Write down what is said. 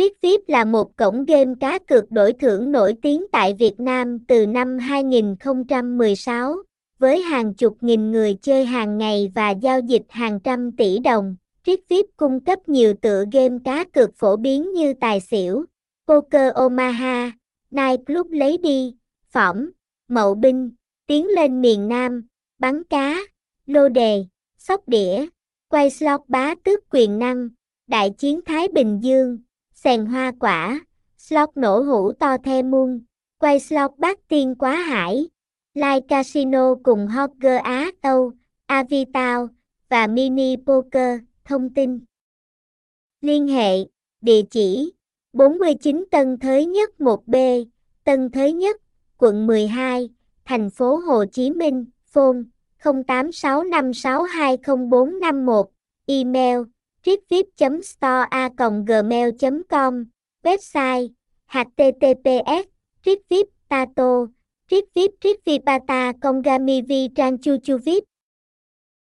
Triết VIP là một cổng game cá cược đổi thưởng nổi tiếng tại Việt Nam từ năm 2016, với hàng chục nghìn người chơi hàng ngày và giao dịch hàng trăm tỷ đồng. Triết VIP cung cấp nhiều tựa game cá cược phổ biến như tài xỉu, poker Omaha, Night Club Lady, phỏng, mậu binh, tiến lên miền Nam, bắn cá, lô đề, sóc đĩa, quay slot bá tước quyền năng, đại chiến Thái Bình Dương, sèn hoa quả, slot nổ hũ to the muôn, quay slot bát tiên quá hải, live casino cùng Hogger Á Âu, Avital và Mini Poker, thông tin. Liên hệ, địa chỉ 49 Tân Thới Nhất 1B, Tân Thới Nhất, quận 12, thành phố Hồ Chí Minh, phone 0865620451, email tritvip.store.gmail.com, website https tritvip tato tritvip tritvipata kongami vi